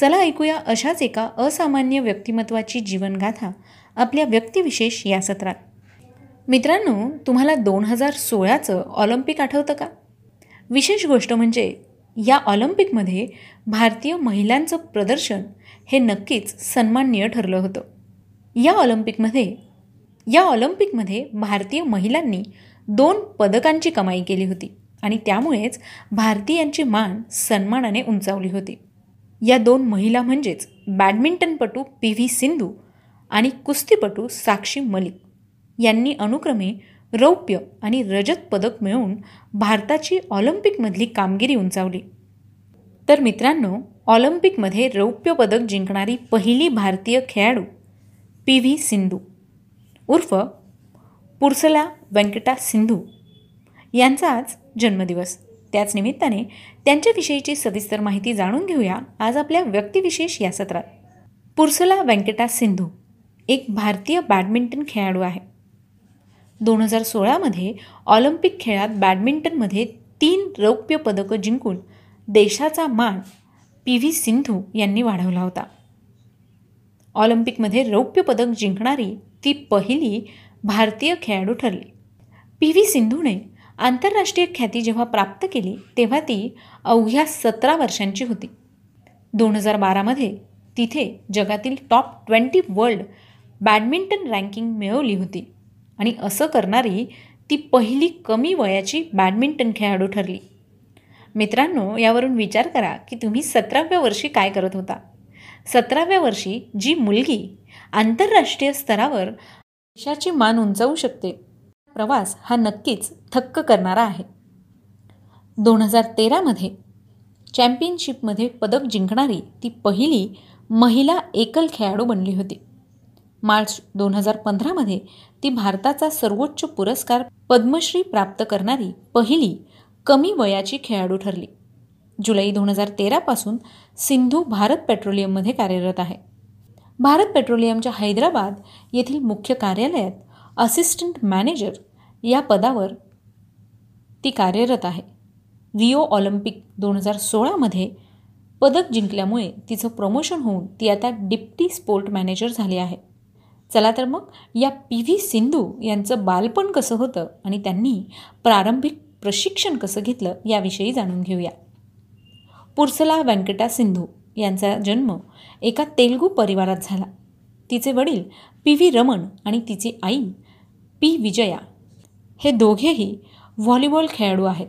चला ऐकूया अशाच एका असामान्य व्यक्तिमत्वाची जीवनगाथा आपल्या व्यक्तिविशेष या सत्रात. मित्रांनो तुम्हाला दोन हजार सोळाचं ऑलिम्पिक आठवतं का? विशेष गोष्ट म्हणजे या ऑलिम्पिकमध्ये भारतीय महिलांचं प्रदर्शन हे नक्कीच सन्माननीय ठरलं होतं. या ऑलिम्पिकमध्ये या ऑलिम्पिकमध्ये भारतीय महिलांनी दोन पदकांची कमाई केली होती आणि त्यामुळेच भारतीयांची मान सन्मानाने उंचावली होती. या दोन महिला म्हणजेच बॅडमिंटनपटू पी व्ही सिंधू आणि कुस्तीपटू साक्षी मलिक यांनी अनुक्रमे रौप्य आणि रजत पदक मिळवून भारताची ऑलिम्पिकमधली कामगिरी उंचावली. तर मित्रांनो ऑलिम्पिकमध्ये रौप्य पदक जिंकणारी पहिली भारतीय खेळाडू पी व्ही सिंधू. उर्फ पुरसला व्यंकटा सिंधू. यांचा आज जन्मदिवस. त्याच निमित्ताने त्यांच्याविषयीची सविस्तर माहिती जाणून घेऊया आज आपल्या व्यक्तिविशेष या सत्रात. पुरसला व्यंकटा सिंधू एक भारतीय बॅडमिंटन खेळाडू आहे. दोन हजार सोळामध्ये ऑलिम्पिक खेळात बॅडमिंटनमध्ये तीन रौप्य पदकं जिंकून देशाचा मान पी व्ही सिंधू यांनी वाढवला होता. ऑलिम्पिकमध्ये रौप्य पदक जिंकणारी ती पहिली भारतीय खेळाडू ठरली. पी व्ही सिंधूने आंतरराष्ट्रीय ख्याती जेव्हा प्राप्त केली तेव्हा ती अवघ्या सतरा वर्षांची होती. दोन हजार बारामध्ये तिथे जगातील top twenty world badminton ranking मिळवली होती आणि असं करणारी ती पहिली कमी वयाची बॅडमिंटन खेळाडू ठरली. मित्रांनो यावरून विचार करा की तुम्ही सतराव्या वर्षी काय करत होता? सतराव्या वर्षी जी मुलगी आंतरराष्ट्रीय स्तरावर देशाची मान उंचावू शकते प्रवास हा नक्कीच थक्क करणारा आहे. दोन हजार तेरामध्ये चॅम्पियनशिपमध्ये पदक जिंकणारी ती पहिली महिला एकल खेळाडू बनली होती. मार्च दोन हजार पंधरामध्ये ती भारताचा सर्वोच्च पुरस्कार पद्मश्री प्राप्त करणारी पहिली कमी वयाची खेळाडू ठरली. जुलै दोन हजार तेरापासून सिंधू भारत पेट्रोलियममध्ये कार्यरत आहे. भारत पेट्रोलियमच्या हैदराबाद येथील मुख्य कार्यालयात असिस्टंट मॅनेजर या पदावर ती कार्यरत आहे. रिओ ऑलिम्पिक दोन हजार सोळामध्ये पदक जिंकल्यामुळे तिचं प्रमोशन होऊन ती आता डिप्टी स्पोर्ट मॅनेजर झाली आहे. चला तर मग या पी व्ही सिंधू यांचं बालपण कसं होतं आणि त्यांनी प्रारंभिक प्रशिक्षण कसं घेतलं याविषयी जाणून घेऊया. पुरसला व्यंकटा सिंधू यांचा जन्म एका तेलगू परिवारात झाला. तिचे वडील पी व्ही रमण आणि तिची आई पी विजया हे दोघेही व्हॉलीबॉल खेळाडू आहेत.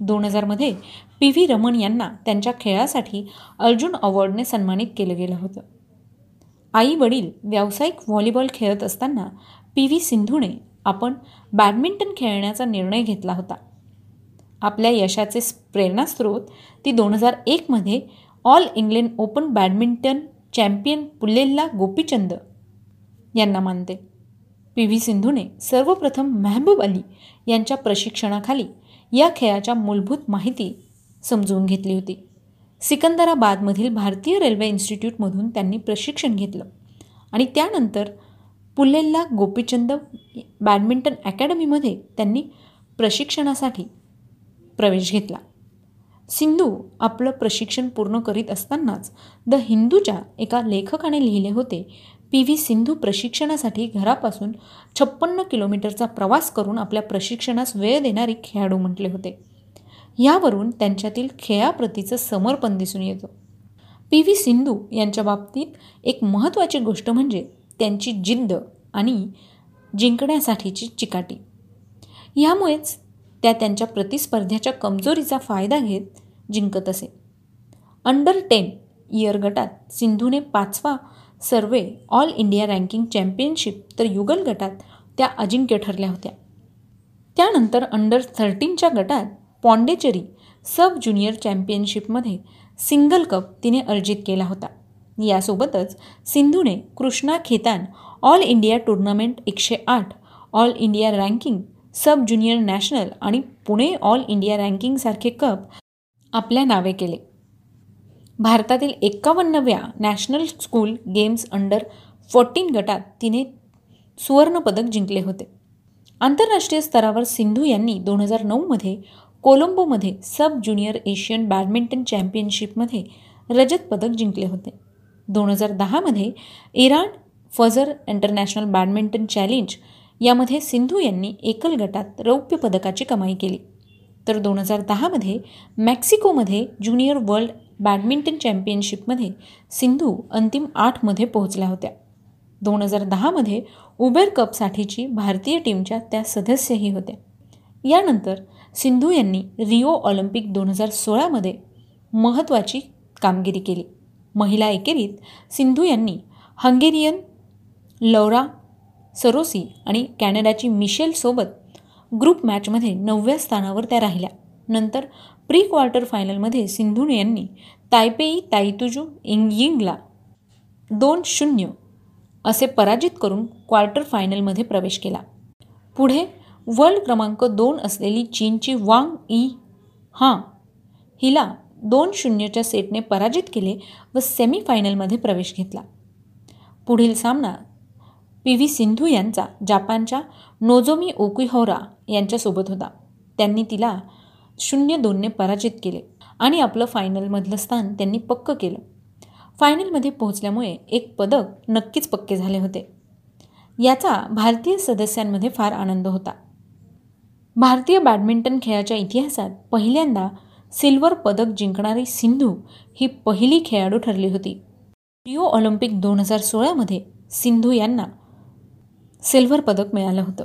दोन हजारमध्ये पी व्ही रमण यांना त्यांच्या खेळासाठी अर्जुन अवॉर्डने सन्मानित केलं गेलं होतं. आई वडील व्यावसायिक व्हॉलीबॉल खेळत असताना पी व्ही सिंधूने आपण बॅडमिंटन खेळण्याचा निर्णय घेतला होता. आपल्या यशाचे प्रेरणास्रोत ती दोन हजार एकमध्ये All England Open badminton champion Pullela Gopichand यांना मानते. पी. व्ही. सिंधूने सर्वप्रथम मेहबूब अली यांच्या प्रशिक्षणाखाली या खेळाच्या मूलभूत माहिती समजून घेतली होती. सिकंदराबादमधील भारतीय रेल्वे इन्स्टिट्यूटमधून त्यांनी प्रशिक्षण घेतलं आणि त्यानंतर पुल्लेल्ला गोपीचंद बॅडमिंटन अकॅडमीमध्ये त्यांनी प्रशिक्षणासाठी प्रवेश घेतला. सिंधू आपलं प्रशिक्षण पूर्ण करीत असतानाच द हिंदूच्या एका लेखकाने लिहिले होते पी. व्ही. सिंधू प्रशिक्षणासाठी घरापासून छप्पन्न किलोमीटरचा प्रवास करून आपल्या प्रशिक्षणास वेळ देणारी खेळाडू म्हटले होते. यावरून त्यांच्यातील खेळाप्रतीचं समर्पण दिसून येतं. पी. व्ही. सिंधू यांच्या बाबतीत एक महत्त्वाची गोष्ट म्हणजे त्यांची जिद्द आणि जिंकण्यासाठीची चिकाटी. यामुळेच त्या त्यांच्या प्रतिस्पर्ध्याच्या कमजोरीचा फायदा घेत जिंकत असे. अंडर टेन इयर गटात सिंधूने पाचवा सर्वे ऑल इंडिया रँकिंग चॅम्पियनशिप तर युगल गटात त्या अजिंक्य ठरल्या होत्या. त्यानंतर अंडर थर्टीनच्या गटात पॉंडेचेरी सब ज्युनियर चॅम्पियनशिपमध्ये सिंगल कप तिने अर्जित केला होता. यासोबतच सिंधूने Krishna Khaitan all India tournament एकशे आठ all India ranking sub junior national आणि पुणे ऑल इंडिया रँकिंगसारखे कप आपल्या नावे केले. भारतातील एक्कावन्नव्या national school games under fourteen गटात तिने सुवर्णपदक जिंकले होते. आंतरराष्ट्रीय स्तरावर सिंधू यांनी दोन हजार नऊमध्ये कोलंबोमध्ये सब ज्युनियर एशियन बॅडमिंटन चॅम्पियनशिपमध्ये रजत पदक जिंकले होते. दोन हजार दहामध्ये Iran Fajr international badminton challenge यामध्ये सिंधू यांनी एकल गटात रौप्य पदकाची कमाई केली. तर दोन हजार दहामध्ये मेक्सिकोमध्ये ज्युनियर वर्ल्ड बॅडमिंटन चॅम्पियनशिपमध्ये सिंधू अंतिम आठमध्ये पोहोचल्या होत्या. दोन हजार दहामध्ये उबेर कपसाठीची भारतीय टीमच्या त्या सदस्यही होत्या. यानंतर सिंधू यांनी रिओ ऑलिम्पिक दोन हजार सोळामध्ये महत्त्वाची कामगिरी केली. महिला एकेरीत सिंधू यांनी हंगेरियन लौरा सरोसी आणि कॅनडाची मिशेलसोबत ग्रुप मॅचमध्ये नवव्या स्थानावर त्या राहिल्या. नंतर प्री क्वार्टर फायनलमध्ये सिंधू यांनी तायपेई ताईतुजू इंगिंगला दोन शून्य असे पराजित करून क्वार्टर फायनलमध्ये प्रवेश केला. पुढे वर्ल्ड क्रमांक दोन असलेली चीनची वांग ई हां हिला दोन शून्यच्या सेटने पराजित केले व सेमीफायनलमध्ये प्रवेश घेतला. पुढील सामना पी व्ही सिंधू यांचा जापानच्या नोजोमी ओकुहोरा यांच्यासोबत होता. त्यांनी तिला शून्य दोनने पराजित केले आणि आपलं फायनलमधलं स्थान त्यांनी पक्क केलं. फायनलमध्ये पोहोचल्यामुळे एक पदक नक्कीच पक्के झाले होते. याचा भारतीय सदस्यांमध्ये फार आनंद होता. भारतीय बॅडमिंटन खेळाच्या इतिहासात पहिल्यांदा सिल्वर पदक जिंकणारी सिंधू ही पहिली खेळाडू ठरली होती. रिओ ऑलिम्पिक दोन हजार सोळामध्ये सिंधू यांना सिल्वर पदक मिळालं होतं.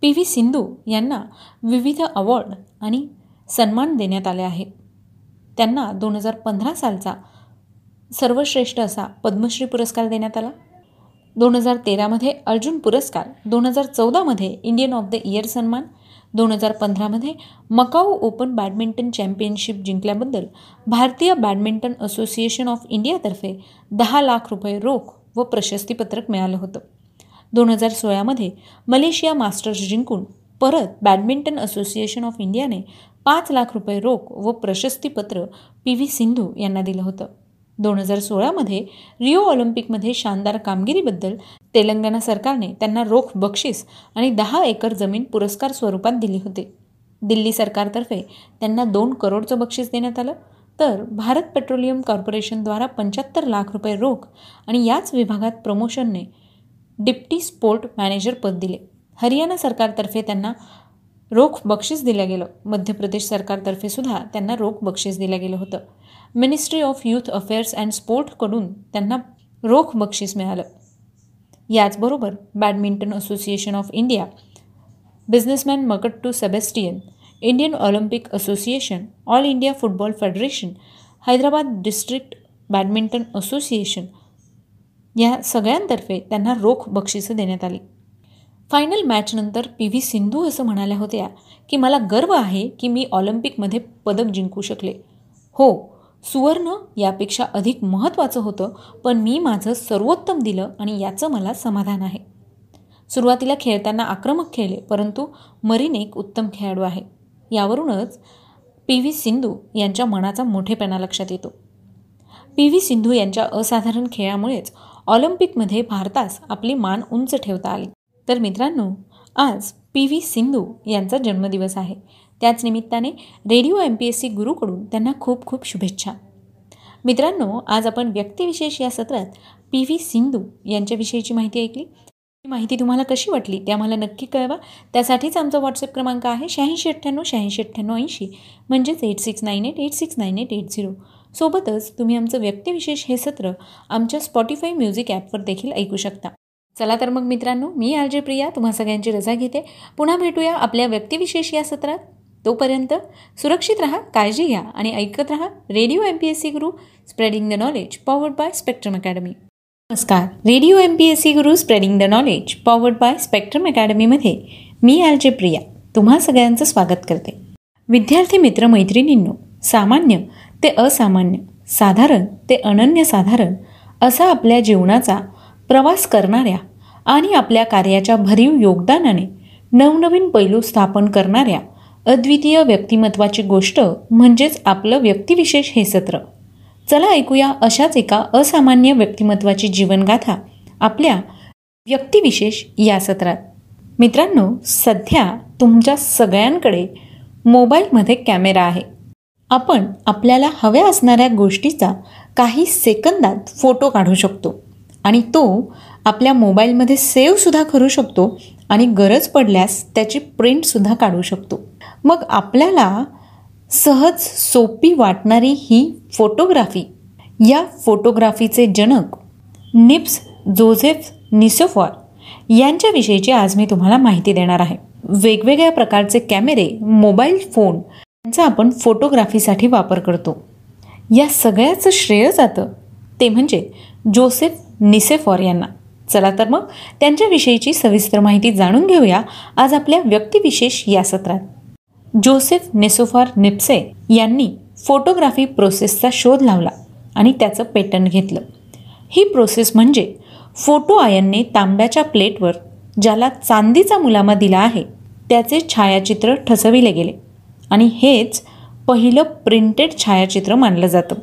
पी. व्ही. सिंधू यांना विविध अवॉर्ड आणि सन्मान देण्यात आले आहेत त्यांना दोन हजार पंधरा सालचा सर्वश्रेष्ठ असा पद्मश्री पुरस्कार देण्यात आला. दोन हजार तेरामध्ये अर्जुन पुरस्कार दोन हजार चौदामध्ये इंडियन ऑफ द इयर सन्मान दोन हजार पंधरामध्ये मकाऊ ओपन बॅडमिंटन चॅम्पियनशिप जिंकल्याबद्दल भारतीय बॅडमिंटन असोसिएशन ऑफ इंडियातर्फे दहा लाख रुपये रोख व प्रशस्तीपत्रक मिळालं होतं. दोन हजार सोळामध्ये मलेशिया मास्टर्स जिंकून परत बॅडमिंटन असोसिएशन ऑफ इंडियाने पाच लाख रुपये रोख व प्रशस्तीपत्र पी व्ही सिंधू यांना दिलं होतं. दोन हजार सोळामध्ये रिओ ऑलिम्पिकमध्ये शानदार कामगिरीबद्दल तेलंगणा सरकारने त्यांना रोख बक्षीस आणि दहा एकर जमीन पुरस्कार स्वरूपात दिली होती. दिल्ली सरकारतर्फे त्यांना दोन करोडचं बक्षीस देण्यात आलं. तर भारत पेट्रोलियम कॉर्पोरेशनद्वारा पंच्याहत्तर लाख रुपये रोख आणि याच विभागात प्रमोशनने डिप्टी स्पोर्ट मॅनेजर पद दिले. हरियाणा सरकारतर्फे त्यांना रोख बक्षीस दिलं गेलं. मध्य प्रदेश सरकारतर्फे सुद्धा त्यांना रोख बक्षीस दिलं गेलं होतं. Ministry of youth affairs and स्पोर्टकडून त्यांना रोख बक्षीस मिळालं. याचबरोबर badminton association of India businessman Makattu Sebastian Indian Olympic association all India football federation Hyderabad district badminton association या सगळ्यांतर्फे त्यांना रोख बक्षिसं देण्यात आली. फायनल मॅचनंतर पी व्ही सिंधू असं म्हणाल्या होत्या की मला गर्व आहे की मी ऑलिम्पिकमध्ये पदक जिंकू शकले. हो सुवर्ण यापेक्षा अधिक महत्त्वाचं होतं पण मी माझं सर्वोत्तम दिलं आणि याचं मला समाधान आहे. सुरुवातीला खेळताना आक्रमक खेळले परंतु मरीन एक उत्तम खेळाडू आहे. यावरूनच पी व्ही सिंधू यांच्या मनाचा मोठेपणा लक्षात येतो. पी व्ही सिंधू यांच्या असाधारण खेळामुळेच ऑलिम्पिकमध्ये भारतास आपली मान उंच ठेवता आली. तर मित्रांनो आज पी व्ही सिंधू यांचा जन्मदिवस आहे. त्याच निमित्ताने radio M P S C गुरुकडून त्यांना खूप खूप शुभेच्छा. मित्रांनो आज आपण व्यक्तिविशेष या सत्रात पी व्ही सिंधू यांच्याविषयीची माहिती ऐकली. ही माहिती तुम्हाला कशी वाटली ते आम्हाला नक्की कळवा. त्यासाठीच आमचा व्हॉट्सअप क्रमांक आहे शहाऐंशी अठ्ठ्याण्णव शहाऐंशी अठ्ठ्याण्णव ऐंशी म्हणजेच eight six nine eight eight six nine eight eight zero सोबतच तुम्ही आमचं व्यक्तिविशेष हे सत्र आमच्या स्पॉटीफाय म्युझिक ॲपवर देखील ऐकू शकता. चला तर मग मित्रांनो मी आर जे प्रिया तुम्हा सगळ्यांची रजा घेते. पुन्हा भेटूया आपल्या व्यक्तिविशेष या सत्रात. तोपर्यंत सुरक्षित राहा काळजी घ्या आणि ऐकत राहा radio M P S C Guru spreading the knowledge powered by Spectrum academy नमस्कार. Radio M P S C Guru spreading the knowledge powered by Spectrum अकॅडमीमध्ये मी आर जे प्रिया तुम्हा सगळ्यांचं स्वागत करते. विद्यार्थी मित्र मैत्रिणींनो सामान्य ते असामान्य साधारण ते अनन्यसाधारण असा आपल्या जीवनाचा प्रवास करणाऱ्या आणि आपल्या कार्याच्या भरीव योगदानाने नवनवीन पैलू स्थापन करणाऱ्या अद्वितीय व्यक्तिमत्वाची गोष्ट म्हणजेच आपलं व्यक्तिविशेष हे सत्र. चला ऐकूया अशाच एका असामान्य व्यक्तिमत्वाची जीवनगाथा आपल्या व्यक्तिविशेष या सत्रात. मित्रांनो सध्या तुमच्या सगळ्यांकडे मोबाईलमध्ये कॅमेरा आहे. आपण आपल्याला हव्या असणाऱ्या गोष्टीचा काही सेकंदात फोटो काढू शकतो. आणि तो आपल्या मोबाईलमध्ये सेव्हसुद्धा करू शकतो आणि गरज पडल्यास त्याची प्रिंटसुद्धा काढू शकतो. मग आपल्याला सहज सोपी वाटणारी ही फोटोग्राफी या फोटोग्राफीचे जनक निप्स जोझेफ निसोफॉर यांच्याविषयीची आज मी तुम्हाला माहिती देणार आहे. वेगवेगळ्या प्रकारचे कॅमेरे मोबाईल फोन त्यांचा आपण फोटोग्राफीसाठी वापर करतो. या सगळ्याचं श्रेय जातं ते म्हणजे जोसेफ निसेफॉर यांना. चला तर मग त्यांच्याविषयीची सविस्तर माहिती जाणून घेऊया आज आपल्या व्यक्तिविशेष या सत्रात. जोसेफ नेसोफार निप्से यांनी फोटोग्राफी प्रोसेसचा शोध लावला आणि त्याचं पेटंट घेतलं. ही प्रोसेस म्हणजे फोटो आयनने तांब्याच्या प्लेटवर ज्याला चांदीचा मुलामा दिला आहे त्याचे छायाचित्र ठसविले गेले. आणि हेच पहिलं प्रिंटेड छायाचित्र मानलं जातं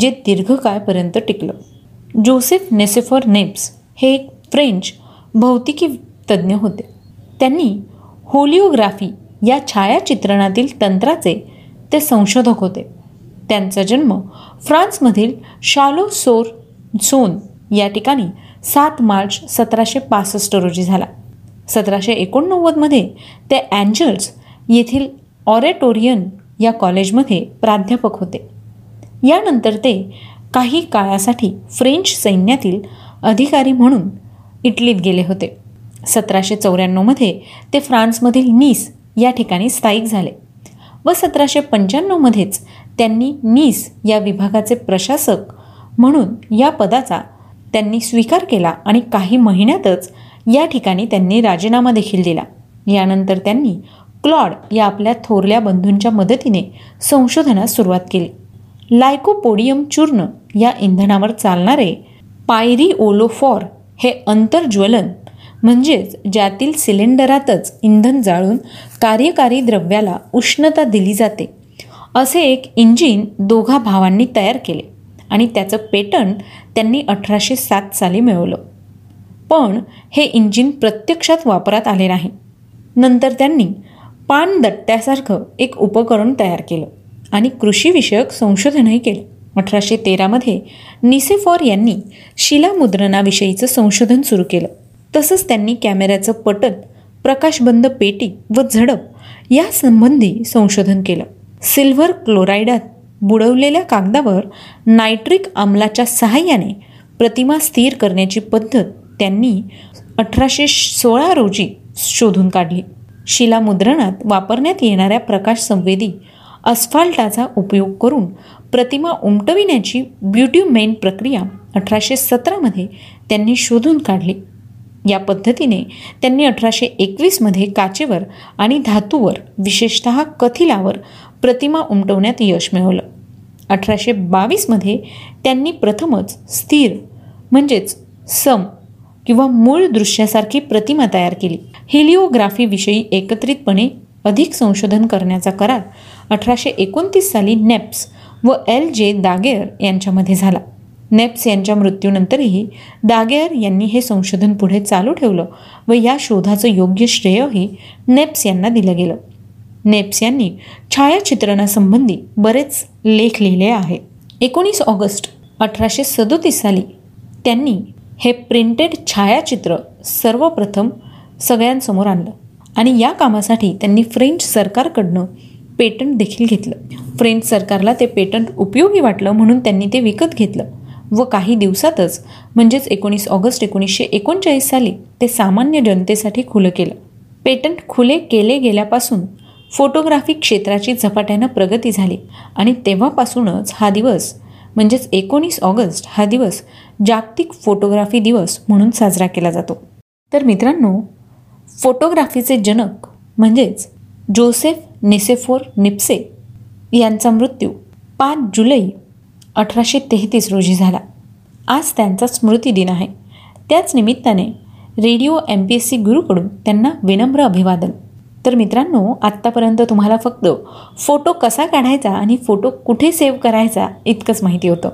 जे दीर्घकाळपर्यंत टिकलं. जोसेफ नेसेफर नेप्स हे एक फ्रेंच भौतिकी तज्ज्ञ होते. त्यांनी होलिओग्राफी या छायाचित्रणातील तंत्राचे ते संशोधक होते. त्यांचा जन्म फ्रान्समधील शालो सोर सोन या ठिकाणी सात मार्च सतराशे पासष्ट रोजी झाला. सतराशे एकोणनव्वदमध्ये ते अँजल्स येथील ऑरेटोरियन या कॉलेजमध्ये प्राध्यापक होते. यानंतर ते काही काळासाठी फ्रेंच सैन्यातील अधिकारी म्हणून इटलीत गेले होते. सतराशे चौऱ्याण्णवमध्ये ते फ्रान्समधील नीस या ठिकाणी स्थायिक झाले व सतराशे पंच्याण्णवमध्येच त्यांनी नीस या विभागाचे प्रशासक म्हणून या पदाचा त्यांनी स्वीकार केला आणि काही महिन्यातच या ठिकाणी त्यांनी राजीनामा देखील दिला. यानंतर त्यांनी क्लॉड या आपल्या थोरल्या बंधूंच्या मदतीने संशोधनास सुरुवात केली. लायकोपोडियम चूर्ण या इंधनावर चालणारे पायरी ओलोफॉर हे अंतर्ज्वलन म्हणजेच ज्यातील सिलेंडरातच इंधन जाळून कार्यकारी द्रव्याला उष्णता दिली जाते असे एक इंजिन दोघा भावांनी तयार केले आणि त्याचं पेटंट त्यांनी अठराशे सात साली मिळवलं. पण हे इंजिन प्रत्यक्षात वापरात आले नाही. नंतर त्यांनी पान दट्ट्यासारखं एक उपकरण तयार केलं आणि कृषीविषयक संशोधनही केलं. अठराशे तेरामध्ये निसेफॉर यांनी शिलामुद्रणाविषयीचं संशोधन सुरू केलं. तसंच त्यांनी कॅमेऱ्याचं पटल प्रकाशबंद पेटी व झडप यासंबंधी संशोधन केलं. सिल्व्हर क्लोराईडात बुडवलेल्या कागदावर नायट्रिक आम्लाच्या सहाय्याने प्रतिमा स्थिर करण्याची पद्धत त्यांनी अठराशे सोळा रोजी शोधून काढली. शिलामुद्रणात वापरण्यात येणाऱ्या प्रकाश संवेदी अस्फाल्टाचा उपयोग करून प्रतिमा उमटविण्याची ब्युट्युमेन प्रक्रिया अठराशे सतरामध्ये त्यांनी शोधून काढली. या पद्धतीने त्यांनी अठराशे एकवीसमध्ये काचेवर आणि धातूवर विशेषत कथिलावर प्रतिमा उमटवण्यात यश मिळवलं. अठराशे बावीसमध्ये त्यांनी प्रथमच स्थिर म्हणजेच सम किंवा मूळ दृश्यासारखी प्रतिमा तयार केली. हिलिओग्राफीविषयी एकत्रितपणे अधिक संशोधन करण्याचा करार अठराशे एकोणतीस साली नेप्स व एल जे दागेर यांच्यामध्ये झाला. नेप्स यांच्या मृत्यूनंतरही दागेर यांनी हे संशोधन पुढे चालू ठेवलं व या शोधाचं योग्य श्रेयही नेप्स यांना दिलं गेलं. नेप्स यांनी छायाचित्रणासंबंधी बरेच लेख लिहिले आहेत एकोणीस ऑगस्ट अठराशे सदोतीस साली त्यांनी हे प्रिंटेड छायाचित्र सर्वप्रथम सगळ्यांसमोर आणलं. आणि या कामासाठी त्यांनी फ्रेंच सरकारकडनं पेटंट देखील घेतलं. फ्रेंच सरकारला ते पेटंट उपयोगी वाटलं म्हणून त्यांनी ते विकत घेतलं. व काही दिवसातच म्हणजेच एकोणीस ऑगस्ट एकोणीसशे एकोणचाळीस साली ते सामान्य जनतेसाठी खुलं केलं. पेटंट खुले केले गेल्यापासून फोटोग्राफी क्षेत्राची झपाट्यानं प्रगती झाली. आणि तेव्हापासूनच हा दिवस म्हणजेच एकोणीस ऑगस्ट हा दिवस जागतिक फोटोग्राफी दिवस म्हणून साजरा केला जातो. तर मित्रांनो फोटोग्राफीचे जनक म्हणजेच जोसेफ निसेफोर निप्से यांचा मृत्यू पाच जुलै अठराशे तेहतीस रोजी झाला. आज त्यांचा स्मृती दिन आहे. त्याच निमित्ताने radio M P S C गुरुकडून त्यांना विनम्र अभिवादन. तर मित्रांनो आत्तापर्यंत तुम्हाला फक्त फोटो कसा काढायचा आणि फोटो कुठे सेव्ह करायचा इतकंच माहिती होतं.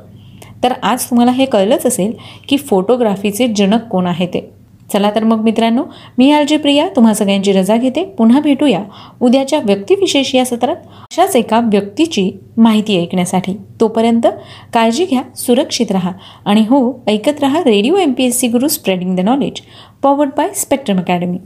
तर आज तुम्हाला हे कळलंच असेल की फोटोग्राफीचे जनक कोण आहे ते. चला तर मग मित्रांनो मी आलजी प्रिया तुम्हा सगळ्यांची रजा घेते. पुन्हा भेटूया उद्याच्या व्यक्तिविशेष या सत्रात अशाच एका व्यक्तीची माहिती ऐकण्यासाठी. तोपर्यंत काळजी घ्या सुरक्षित राहा आणि हो ऐकत राहा radio M P S C Guru spreading the knowledge powered by Spectrum academy